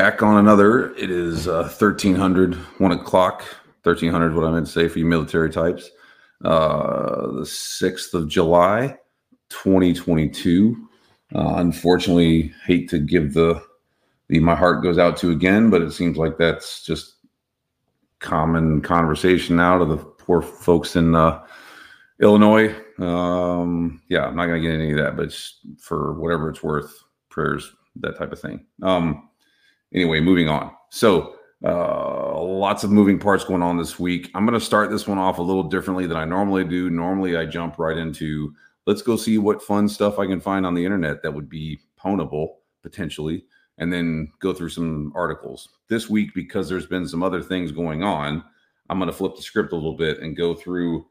Back on another. It is uh, 1300, 1 o'clock. 1300, what I meant to say for you military types. Uh, the 6th of July, 2022. Uh, unfortunately, hate to give the, the my heart goes out to again, but it seems like that's just common conversation now to the poor folks in uh, Illinois. Um, yeah, I'm not going to get any of that, but for whatever it's worth, prayers, that type of thing. Um, anyway, moving on. So, uh, lots of moving parts going on this week. I'm going to start this one off a little differently than I normally do. Normally, I jump right into let's go see what fun stuff I can find on the internet that would be pwnable potentially, and then go through some articles. This week, because there's been some other things going on, I'm going to flip the script a little bit and go through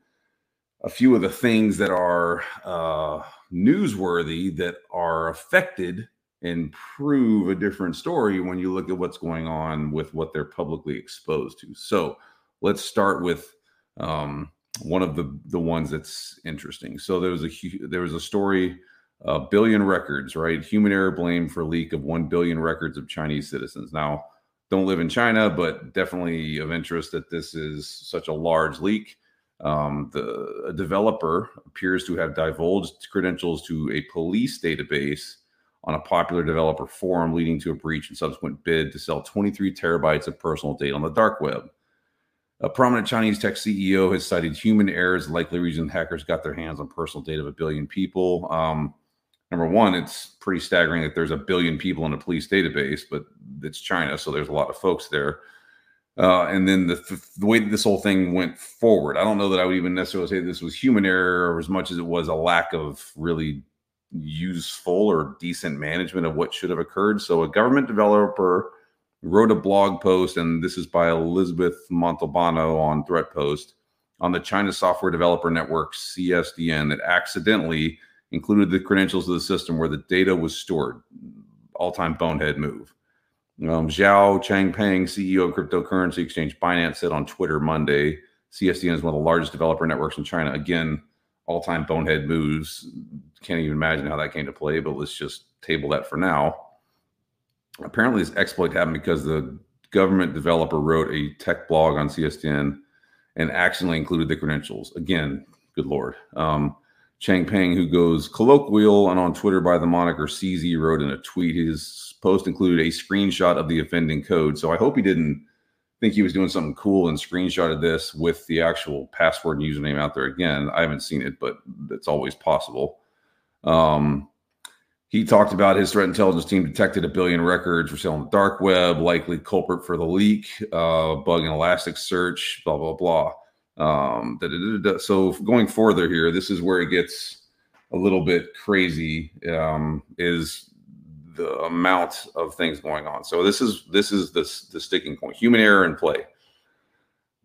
a few of the things that are uh, newsworthy that are affected and prove a different story when you look at what's going on with what they're publicly exposed to. So let's start with um, one of the the ones that's interesting. So there was a there was a story, a billion records, right? Human error blamed for leak of one billion records of Chinese citizens. Now, don't live in China, but definitely of interest that this is such a large leak. Um, the developer appears to have divulged credentials to a police database on a popular developer forum, leading to a breach and subsequent bid to sell 23 terabytes of personal data on the dark web. A prominent Chinese tech CEO has cited human errors, likely reason hackers got their hands on personal data of a billion people. Um, number one, it's pretty staggering that there's a billion people in a police database, but it's China, so there's a lot of folks there. Uh, and then the, the way this whole thing went forward, I don't know that I would even necessarily say this was human error or as much as it was a lack of really useful or decent management of what should have occurred. So, a government developer wrote a blog post, and this is by Elizabeth Montalbano on Threatpost on the China Software Developer Network CSDN that accidentally included the credentials of the system where the data was stored. All time bonehead move. Um, Zhao Changpeng, CEO of cryptocurrency exchange Binance, said on Twitter Monday CSDN is one of the largest developer networks in China. Again, all time bonehead moves. Can't even imagine how that came to play, but let's just table that for now. Apparently, this exploit happened because the government developer wrote a tech blog on CSDN and accidentally included the credentials. Again, good lord. Um, Changpeng, who goes colloquial and on Twitter by the moniker CZ, wrote in a tweet his post included a screenshot of the offending code. So I hope he didn't think he was doing something cool and screenshotted this with the actual password and username out there again. I haven't seen it, but it's always possible. Um, he talked about his threat intelligence team detected a billion records for sale on the dark web, likely culprit for the leak, uh, bug in Elasticsearch, blah, blah, blah. Um, da, da, da, so going further here, this is where it gets a little bit crazy. Um, is the amount of things going on. So this is this is the, the sticking point: human error in play.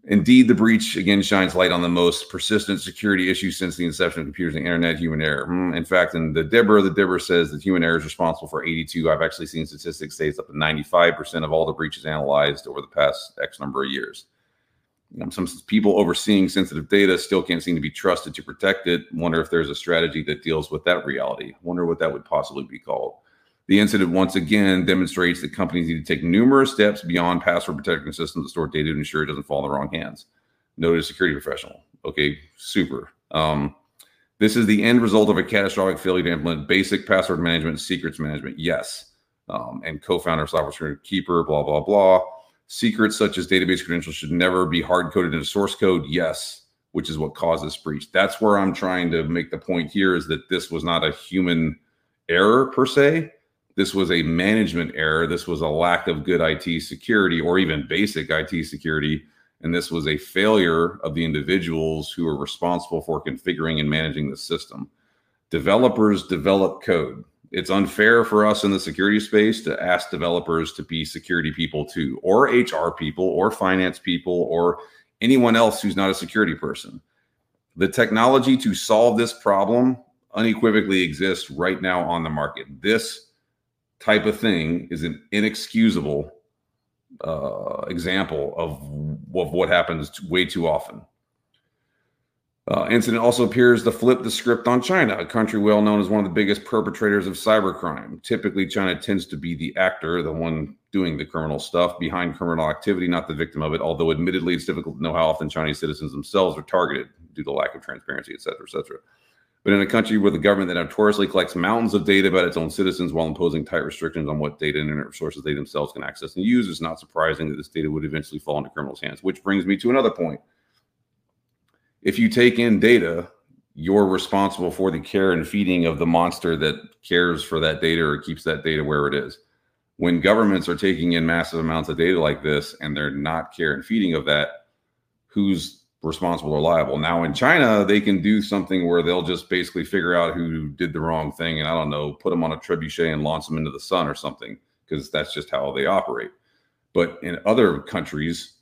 Indeed, the breach again shines light on the most persistent security issue since the inception of computers and internet: human error. Hmm, in fact, in the Dibber, the Dibber says that human error is responsible for 82. I've actually seen statistics say it's up to 95% of all the breaches analyzed over the past X number of years. some people overseeing sensitive data still can't seem to be trusted to protect it. Wonder if there's a strategy that deals with that reality. Wonder what that would possibly be called. The incident once again demonstrates that companies need to take numerous steps beyond password protection systems to store data to ensure it doesn't fall in the wrong hands. Noted a security professional. Okay, super. Um, this is the end result of a catastrophic failure to implement basic password management, secrets management. Yes. Um, and co-founder of Software Security Keeper, blah, blah, blah. Secrets such as database credentials should never be hard coded into source code. Yes, which is what caused this breach. That's where I'm trying to make the point here is that this was not a human error per se this was a management error. This was a lack of good IT security or even basic IT security. And this was a failure of the individuals who are responsible for configuring and managing the system. Developers develop code. It's unfair for us in the security space to ask developers to be security people too, or HR people, or finance people, or anyone else who's not a security person. The technology to solve this problem unequivocally exists right now on the market. This type of thing is an inexcusable uh, example of, of what happens way too often. Uh, incident also appears to flip the script on China, a country well known as one of the biggest perpetrators of cybercrime. Typically, China tends to be the actor, the one doing the criminal stuff behind criminal activity, not the victim of it. Although, admittedly, it's difficult to know how often Chinese citizens themselves are targeted due to lack of transparency, et cetera, et cetera. But in a country with a government that notoriously collects mountains of data about its own citizens while imposing tight restrictions on what data and internet resources they themselves can access and use, it's not surprising that this data would eventually fall into criminals' hands. Which brings me to another point if you take in data, you're responsible for the care and feeding of the monster that cares for that data or keeps that data where it is. When governments are taking in massive amounts of data like this and they're not care and feeding of that, who's responsible or liable? Now in China, they can do something where they'll just basically figure out who did the wrong thing and I don't know, put them on a trebuchet and launch them into the sun or something because that's just how they operate. But in other countries,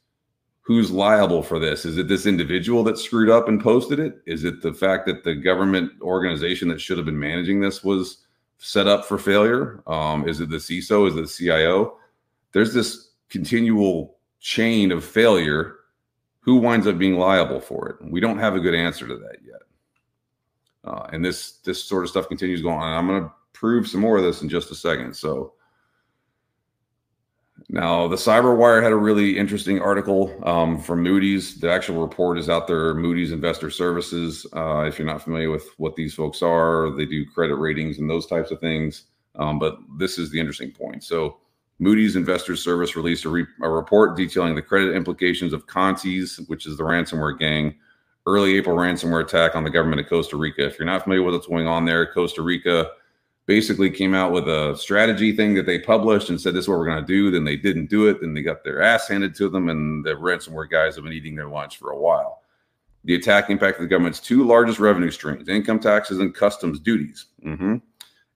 who's liable for this? Is it this individual that screwed up and posted it? Is it the fact that the government organization that should have been managing this was set up for failure? Um, is it the CISO? Is it the CIO? There's this continual chain of failure. Who winds up being liable for it? We don't have a good answer to that yet. Uh, and this this sort of stuff continues going on. I'm going to prove some more of this in just a second. So now, the CyberWire had a really interesting article um, from Moody's. The actual report is out there, Moody's Investor Services. Uh, if you're not familiar with what these folks are, they do credit ratings and those types of things. Um, but this is the interesting point. So, Moody's Investor Service released a, re- a report detailing the credit implications of Conti's, which is the ransomware gang, early April ransomware attack on the government of Costa Rica. If you're not familiar with what's going on there, Costa Rica basically came out with a strategy thing that they published and said this is what we're going to do. Then they didn't do it. Then they got their ass handed to them and the ransomware guys have been eating their lunch for a while. The attack impacted the government's two largest revenue streams income taxes and customs duties. Mm-hmm,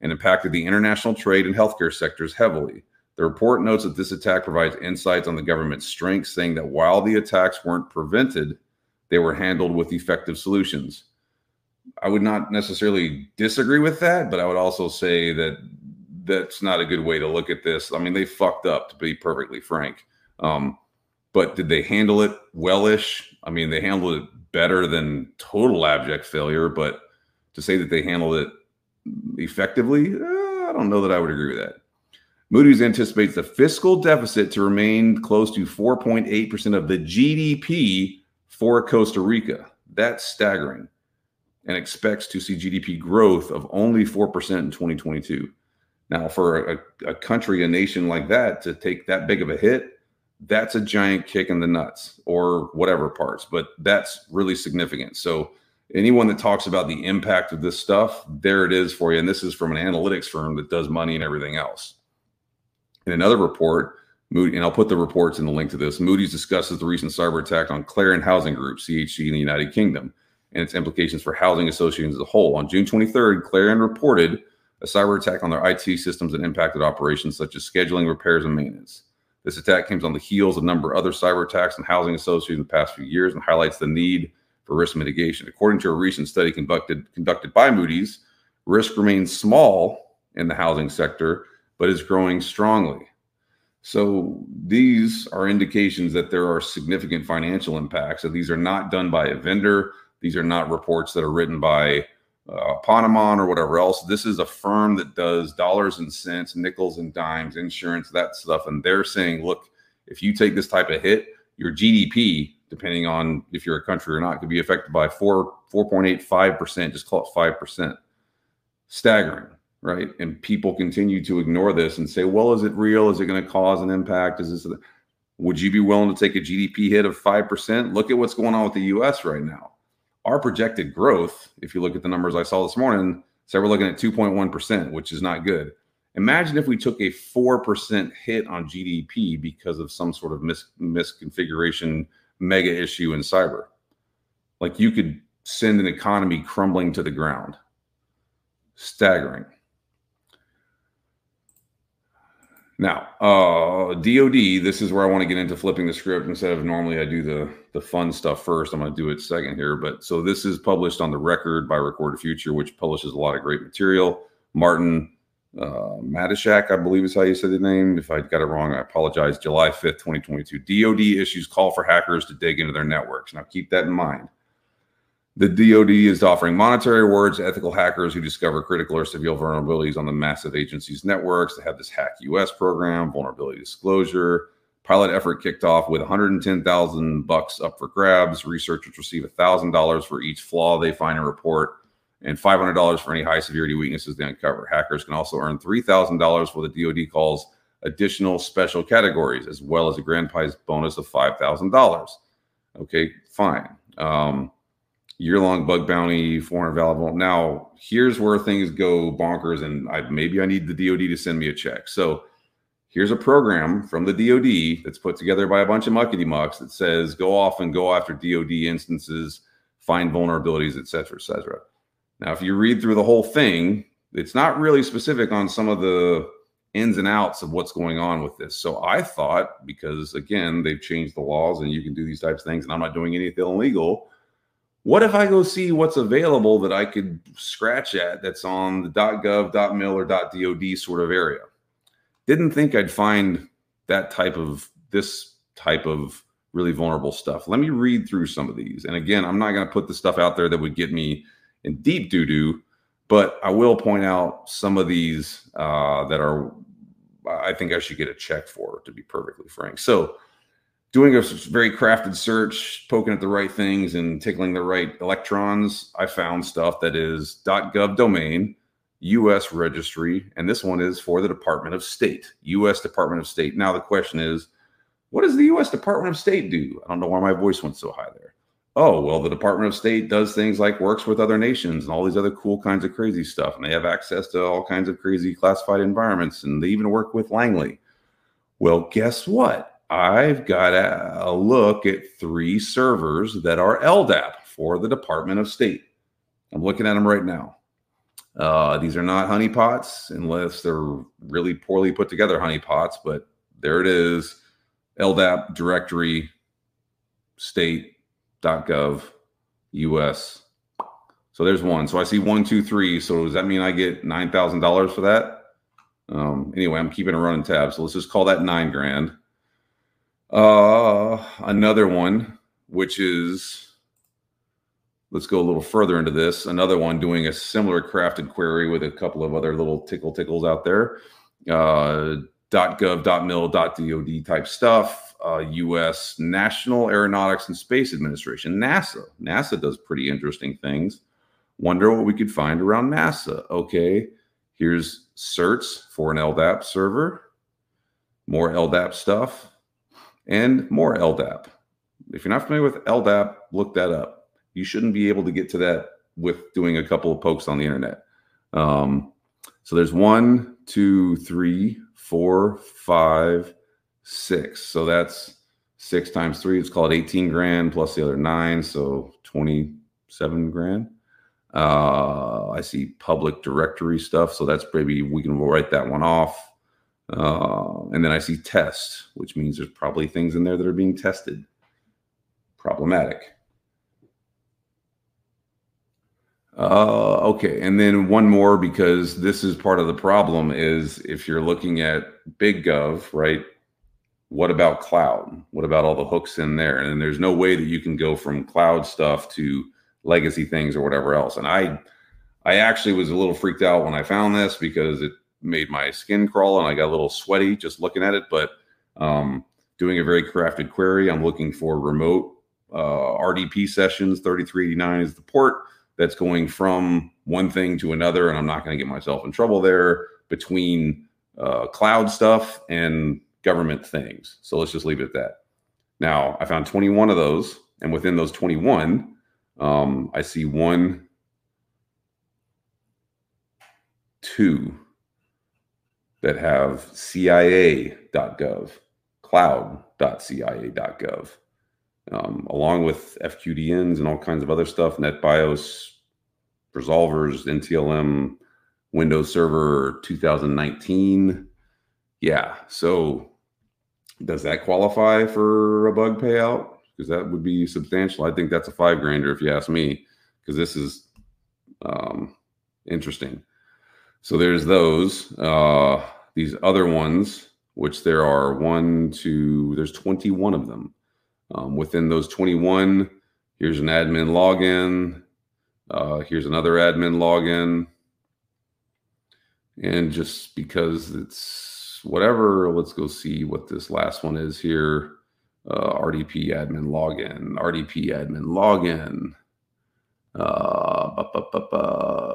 and impacted the international trade and healthcare sectors heavily the report notes that this attack provides insights on the government's strengths saying that while the attacks weren't prevented they were handled with effective solutions I would not necessarily disagree with that, but I would also say that that's not a good way to look at this. I mean, they fucked up to be perfectly frank. Um, but did they handle it wellish? I mean, they handled it better than total abject failure, but to say that they handled it effectively, uh, I don't know that I would agree with that. Moody's anticipates the fiscal deficit to remain close to 4.8% of the GDP for Costa Rica. That's staggering and expects to see GDP growth of only 4% in 2022. Now, for a, a, country, a nation like that to take that big of a hit, that's a giant kick in the nuts or whatever parts, but that's really significant. So, anyone that talks about the impact of this stuff, there it is for you. And this is from an analytics firm that does money and everything else. In another report, Moody, and I'll put the reports in the link to this. Moody's discusses the recent cyber attack on Clarion Housing Group, CHG, in the United Kingdom and its implications for housing associations as a whole. On June 23rd, Clarion reported a cyber attack on their IT systems that impacted operations such as scheduling, repairs, and maintenance. This attack comes on the heels of a number of other cyber attacks on housing associations in the past few years and highlights the need for risk mitigation. According to a recent study conducted, conducted by Moody's, risk remains small in the housing sector, but is growing strongly. So these are indications that there are significant financial impacts. So these are not done by a vendor. These are not reports that are written by uh, Ponemon or whatever else. This is a firm that does dollars and cents, nickels and dimes, insurance, that stuff. And they're saying, look, if you take this type of hit, your GDP, depending on if you're a country or not, could be affected by four, 4.85%, just call it 5%. Staggering, right? And people continue to ignore this and say, well, is it real? Is it going to cause an impact? Is this, would you be willing to take a GDP hit of 5%? Look at what's going on with the US right now our projected growth, if you look at the numbers I saw this morning, so we're looking at 2.1%, which is not good. Imagine if we took a 4% hit on GDP because of some sort of mis- misconfiguration mega issue in cyber. Like you could send an economy crumbling to the ground. Staggering. Now, uh, DoD. This is where I want to get into flipping the script instead of normally I do the the fun stuff first. I'm going to do it second here. But so this is published on the Record by Recorded Future, which publishes a lot of great material. Martin uh, Matishak, I believe is how you said the name. If I got it wrong, I apologize. July 5th, 2022. DoD issues call for hackers to dig into their networks. Now keep that in mind. The DoD is offering monetary awards to ethical hackers who discover critical or severe vulnerabilities on the massive agency's networks. They have this Hack US program, vulnerability disclosure. Pilot effort kicked off with 110,000 bucks up for grabs. Researchers receive $1,000 for each flaw they find and report, and $500 for any high severity weaknesses they uncover. Hackers can also earn $3,000 for the DoD calls additional special categories, as well as a grand prize bonus of $5,000. Okay, fine. Um, year long bug bounty, 400 valid. Now, here's where things go bonkers, and I, maybe I need the DoD to send me a check. So, here's a program from the DoD that's put together by a bunch of muckety mucks that says go off and go after DoD instances, find vulnerabilities, et cetera, et cetera. Now, if you read through the whole thing, it's not really specific on some of the ins and outs of what's going on with this. So I thought, because again, they've changed the laws and you can do these types of things, and I'm not doing anything illegal what if I go see what's available that I could scratch at that's on the .gov, .mil, or .dod sort of area? Didn't think I'd find that type of this type of really vulnerable stuff. Let me read through some of these. And again, I'm not going to put the stuff out there that would get me in deep doo doo, but I will point out some of these uh, that are I think I should get a check for, to be perfectly frank. So doing a very crafted search, poking at the right things and tickling the right electrons, I found stuff that is .gov domain, U.S. registry, and this one is for the Department of State, U.S. Department of State. Now the question is, what does the U.S. Department of State do? I don't know why my voice went so high there. Oh, well, the Department of State does things like works with other nations and all these other cool kinds of crazy stuff. And they have access to all kinds of crazy classified environments. And they even work with Langley. Well, guess what? I've got a, look at three servers that are LDAP for the Department of State. I'm looking at them right now. Uh, these are not honeypots unless they're really poorly put together honeypots, but there it is LDAP directory state.gov US. So there's one. So I see one, two, three. So does that mean I get $9,000 for that? Um, anyway, I'm keeping a running tab. So let's just call that nine grand. Uh, another one, which is, let's go a little further into this. Another one doing a similar crafted query with a couple of other little tickle tickles out there. Uh, .gov, .mil, .dod type stuff. Uh, U.S. National Aeronautics and Space Administration, NASA. NASA does pretty interesting things. Wonder what we could find around NASA. Okay, here's certs for an LDAP server. More LDAP stuff and more LDAP. If you're not familiar with LDAP, look that up. You shouldn't be able to get to that with doing a couple of pokes on the internet. Um, so there's one, two, three, four, five, six. So that's six times three. It's called 18 grand plus the other nine. So 27 grand. Uh, I see public directory stuff. So that's maybe we can write that one off. Uh, and then I see test, which means there's probably things in there that are being tested. Problematic. Uh, okay, and then one more because this is part of the problem is if you're looking at big gov, right? What about cloud? What about all the hooks in there? And there's no way that you can go from cloud stuff to legacy things or whatever else. And I I actually was a little freaked out when I found this because it made my skin crawl and I got a little sweaty just looking at it. But um, doing a very crafted query, I'm looking for remote uh, RDP sessions. 3389 is the port that's going from one thing to another, and I'm not going to get myself in trouble there between uh, cloud stuff and government things. So let's just leave it at that. Now, I found 21 of those, and within those 21, um, I see one, two, that have CIA.gov, cloud.cia.gov, um, along with FQDNs and all kinds of other stuff, NetBIOS, resolvers, NTLM, Windows Server 2019. Yeah. So does that qualify for a bug payout? Because that would be substantial. I think that's a five grander if you ask me, because this is um, interesting. So there's those. Uh, these other ones, which there are one, two, there's 21 of them. Um, within those 21, here's an admin login. Uh, here's another admin login. And just because it's whatever, let's go see what this last one is here. Uh, RDP admin login, RDP admin login. Uh,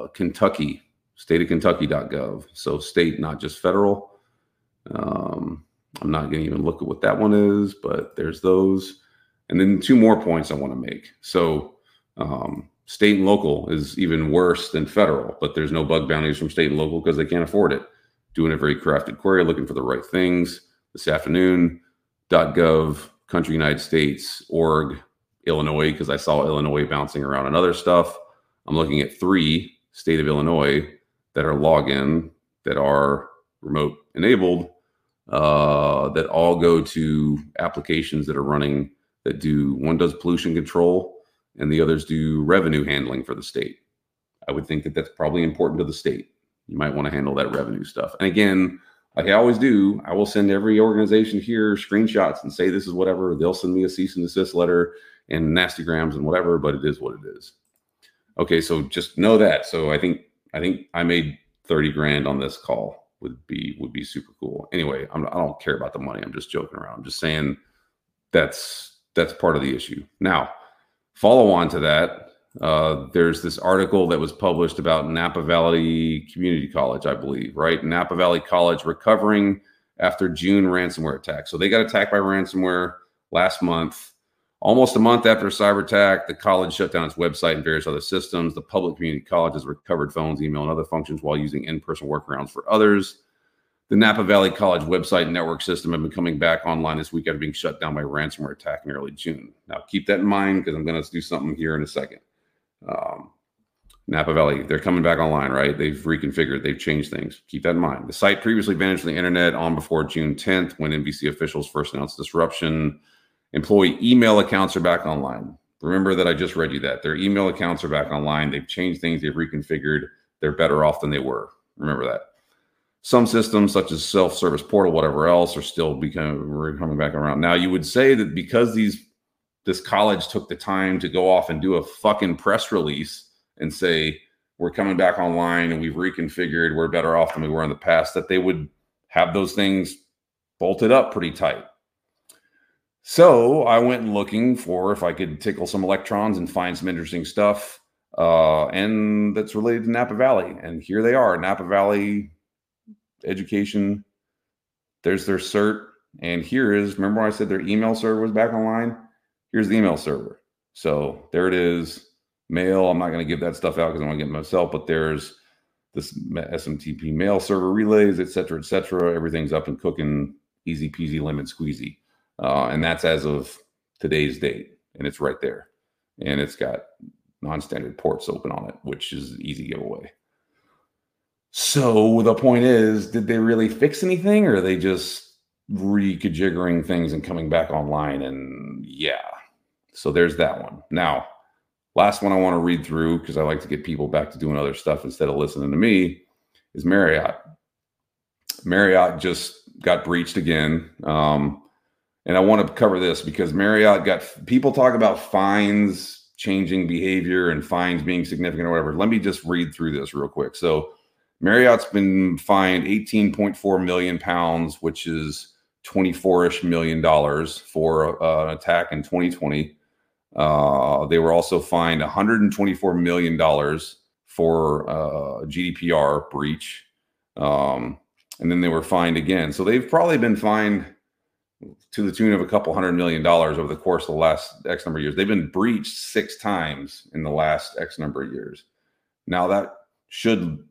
Kentucky, state of Kentucky.gov. So state, not just federal. Um, I'm not going to even look at what that one is, but there's those. And then two more points I want to make. So um, state and local is even worse than federal, but there's no bug bounties from state and local because they can't afford it. Doing a very crafted query, looking for the right things this afternoon. .gov, country United States, org, Illinois, because I saw Illinois bouncing around and other stuff. I'm looking at three state of Illinois that are login, that are remote enabled, uh, that all go to applications that are running that do one does pollution control and the others do revenue handling for the state. I would think that that's probably important to the state. You might want to handle that revenue stuff. And again, like I always do, I will send every organization here screenshots and say this is whatever. They'll send me a cease and desist letter and nastygrams and whatever, but it is what it is. Okay, so just know that. So I think I think I made 30 grand on this call would be would be super cool. Anyway, I'm, I do not care about the money. I'm just joking around. I'm just saying that's that's part of the issue. Now, follow on to that. Uh, there's this article that was published about Napa Valley Community College, I believe, right? Napa Valley College recovering after June ransomware attack. So they got attacked by ransomware last month. Almost a month after a cyber attack, the college shut down its website and various other systems. The public community college has recovered phones, email, and other functions while using in person workarounds for others. The Napa Valley College website and network system have been coming back online this week after being shut down by ransomware attack in early June. Now, keep that in mind because I'm going to do something here in a second. Um, Napa Valley, they're coming back online, right? They've reconfigured, they've changed things. Keep that in mind. The site previously vanished from the internet on before June 10th when NVC officials first announced disruption. Employee email accounts are back online. Remember that I just read you that. Their email accounts are back online. They've changed things, they've reconfigured. They're better off than they were. Remember that. Some systems, such as self service portal, whatever else, are still becoming coming back around. Now, you would say that because these this college took the time to go off and do a fucking press release and say we're coming back online and we've reconfigured, we're better off than we were in the past, that they would have those things bolted up pretty tight. So I went looking for if I could tickle some electrons and find some interesting stuff, uh, and that's related to Napa Valley. And here they are, Napa Valley Education. There's their cert, and here is. Remember, I said their email server was back online. Here's the email server. So there it is. Mail. I'm not going to give that stuff out because I want to get myself. But there's this SMTP mail server relays, et cetera, et cetera. Everything's up and cooking, easy peasy, lemon squeezy. Uh, and that's as of today's date. And it's right there. And it's got non standard ports open on it, which is easy giveaway. So the point is, did they really fix anything or are they just reconfiguring things and coming back online? And yeah. So there's that one. Now, last one I want to read through because I like to get people back to doing other stuff instead of listening to me is Marriott. Marriott just got breached again. Um, and I want to cover this because Marriott got people talk about fines changing behavior and fines being significant or whatever. Let me just read through this real quick. So Marriott's been fined 18.4 million pounds, which is 24ish million dollars for uh, an attack in 2020. Uh, they were also fined 124 million dollars for uh, GDPR breach, um, and then they were fined again. So they've probably been fined to the tune of a couple hundred million dollars over the course of the last X number of years. They've been breached six times in the last X number of years. Now that should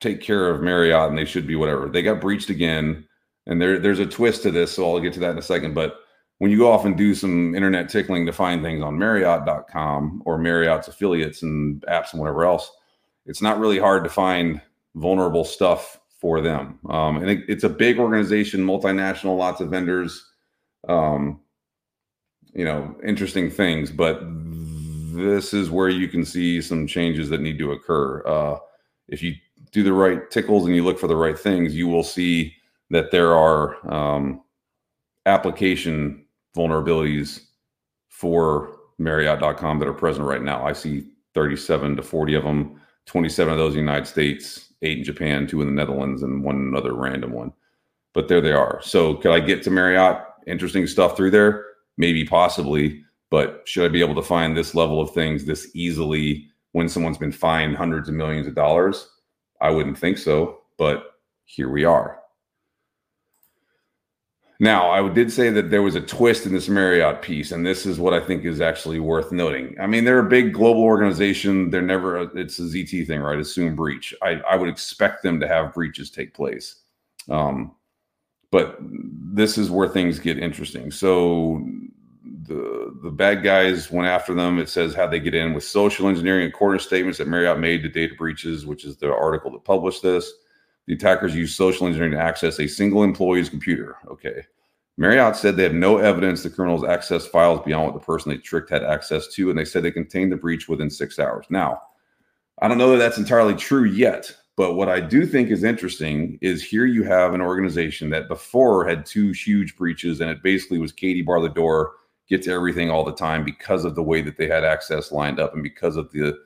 take care of Marriott and they should be whatever. They got breached again. And there, there's a twist to this, so I'll get to that in a second. But when you go off and do some internet tickling to find things on Marriott.com or Marriott's affiliates and apps and whatever else, it's not really hard to find vulnerable stuff for them. Um, and it, it's a big organization, multinational, lots of vendors um, you know, interesting things. But this is where you can see some changes that need to occur. Uh, if you do the right tickles and you look for the right things, you will see that there are um, application vulnerabilities for Marriott.com that are present right now. I see 37 to 40 of them, 27 of those in the United States, eight in Japan, two in the Netherlands, and one other random one. But there they are. So could I get to Marriott? Interesting stuff through there? Maybe, possibly. But should I be able to find this level of things this easily when someone's been fined hundreds of millions of dollars? I wouldn't think so. But here we are. Now, I did say that there was a twist in this Marriott piece, and this is what I think is actually worth noting. I mean, they're a big global organization. They're never, it's a ZT thing, right? Assume breach. I, I would expect them to have breaches take place. Um, but this is where things get interesting. So the the bad guys went after them. It says how they get in with social engineering and quarter statements that Marriott made to data breaches, which is the article that published this. The attackers used social engineering to access a single employee's computer. Okay. Marriott said they have no evidence the criminals accessed files beyond what the person they tricked had access to, and they said they contained the breach within six hours. Now, I don't know that that's entirely true yet, but what I do think is interesting is here you have an organization that before had two huge breaches, and it basically was Katie bar the door, gets everything all the time because of the way that they had access lined up and because of the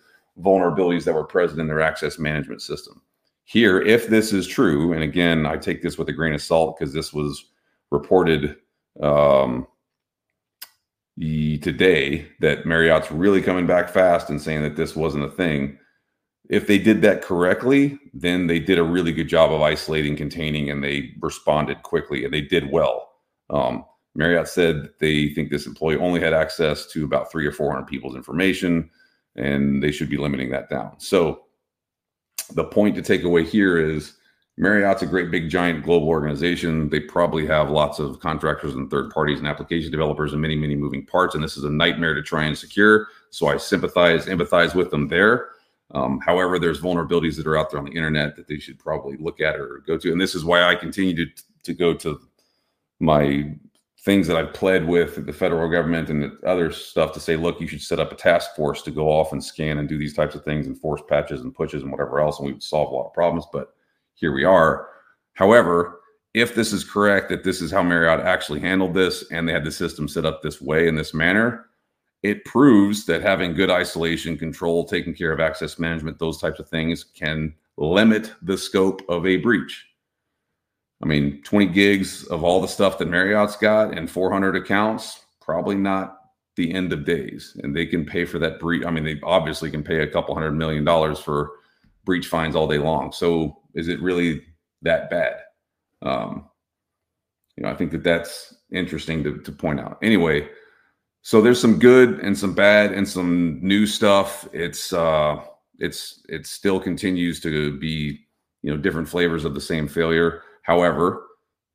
vulnerabilities that were present in their access management system. Here, if this is true, and again, I take this with a grain of salt because this was reported um, today that Marriott's really coming back fast and saying that this wasn't a thing. If they did that correctly, then they did a really good job of isolating, containing, and they responded quickly and they did well. Um, Marriott said they think this employee only had access to about three or 400 people's information and they should be limiting that down. So the point to take away here is Marriott's a great big giant global organization. They probably have lots of contractors and third parties and application developers and many, many moving parts. And this is a nightmare to try and secure. So I sympathize, empathize with them there. Um, however, there's vulnerabilities that are out there on the internet that they should probably look at or go to. And this is why I continue to, to go to my things that I've pled with the federal government and other stuff to say, look, you should set up a task force to go off and scan and do these types of things and force patches and pushes and whatever else, and we would solve a lot of problems. But here we are. However, if this is correct that this is how Marriott actually handled this and they had the system set up this way in this manner, it proves that having good isolation control, taking care of access management, those types of things can limit the scope of a breach. I mean, 20 gigs of all the stuff that Marriott's got and 400 accounts, probably not the end of days. And they can pay for that breach. I mean, they obviously can pay a couple hundred million dollars for breach fines all day long. So is it really that bad? Um, you know, I think that that's interesting to, to point out. Anyway, so there's some good and some bad and some new stuff. It's uh, it's it still continues to be you know different flavors of the same failure. However,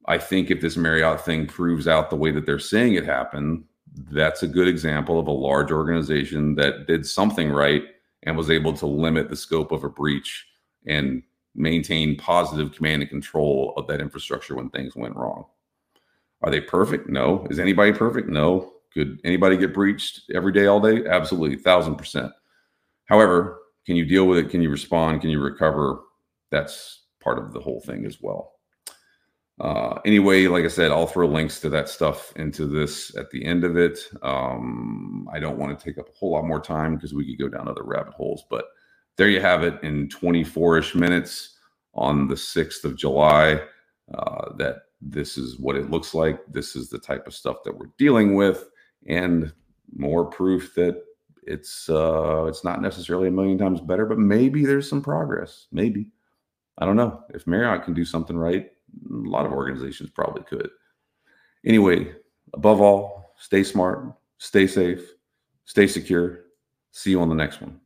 I think if this Marriott thing proves out the way that they're saying it happened, that's a good example of a large organization that did something right and was able to limit the scope of a breach and maintain positive command and control of that infrastructure when things went wrong. Are they perfect? No. Is anybody perfect? No. Could anybody get breached every day, all day? Absolutely, thousand percent. However, can you deal with it? Can you respond? Can you recover? That's part of the whole thing as well. Uh, anyway, like I said, I'll throw links to that stuff into this at the end of it. Um, I don't want to take up a whole lot more time because we could go down other rabbit holes, but there you have it in 24 ish minutes on the 6th of July. Uh, that this is what it looks like. This is the type of stuff that we're dealing with, and more proof that it's uh, it's not necessarily a million times better, but maybe there's some progress. Maybe I don't know if Marriott can do something right a lot of organizations probably could. Anyway, above all, stay smart, stay safe, stay secure. See you on the next one.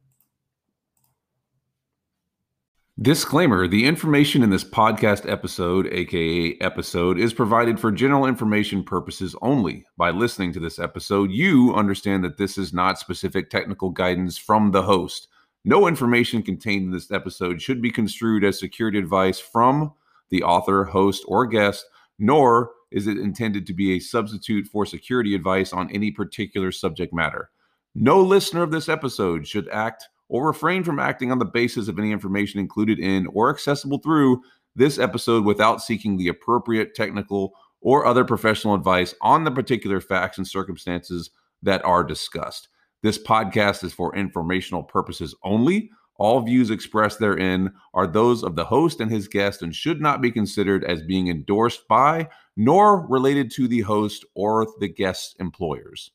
Disclaimer The information in this podcast episode, aka episode, is provided for general information purposes only. By listening to this episode, you understand that this is not specific technical guidance from the host. No information contained in this episode should be construed as security advice from the author, host, or guest, nor is it intended to be a substitute for security advice on any particular subject matter. No listener of this episode should act or refrain from acting on the basis of any information included in or accessible through this episode without seeking the appropriate technical or other professional advice on the particular facts and circumstances that are discussed. This podcast is for informational purposes only. All views expressed therein are those of the host and his guest and should not be considered as being endorsed by nor related to the host or the guest's employers.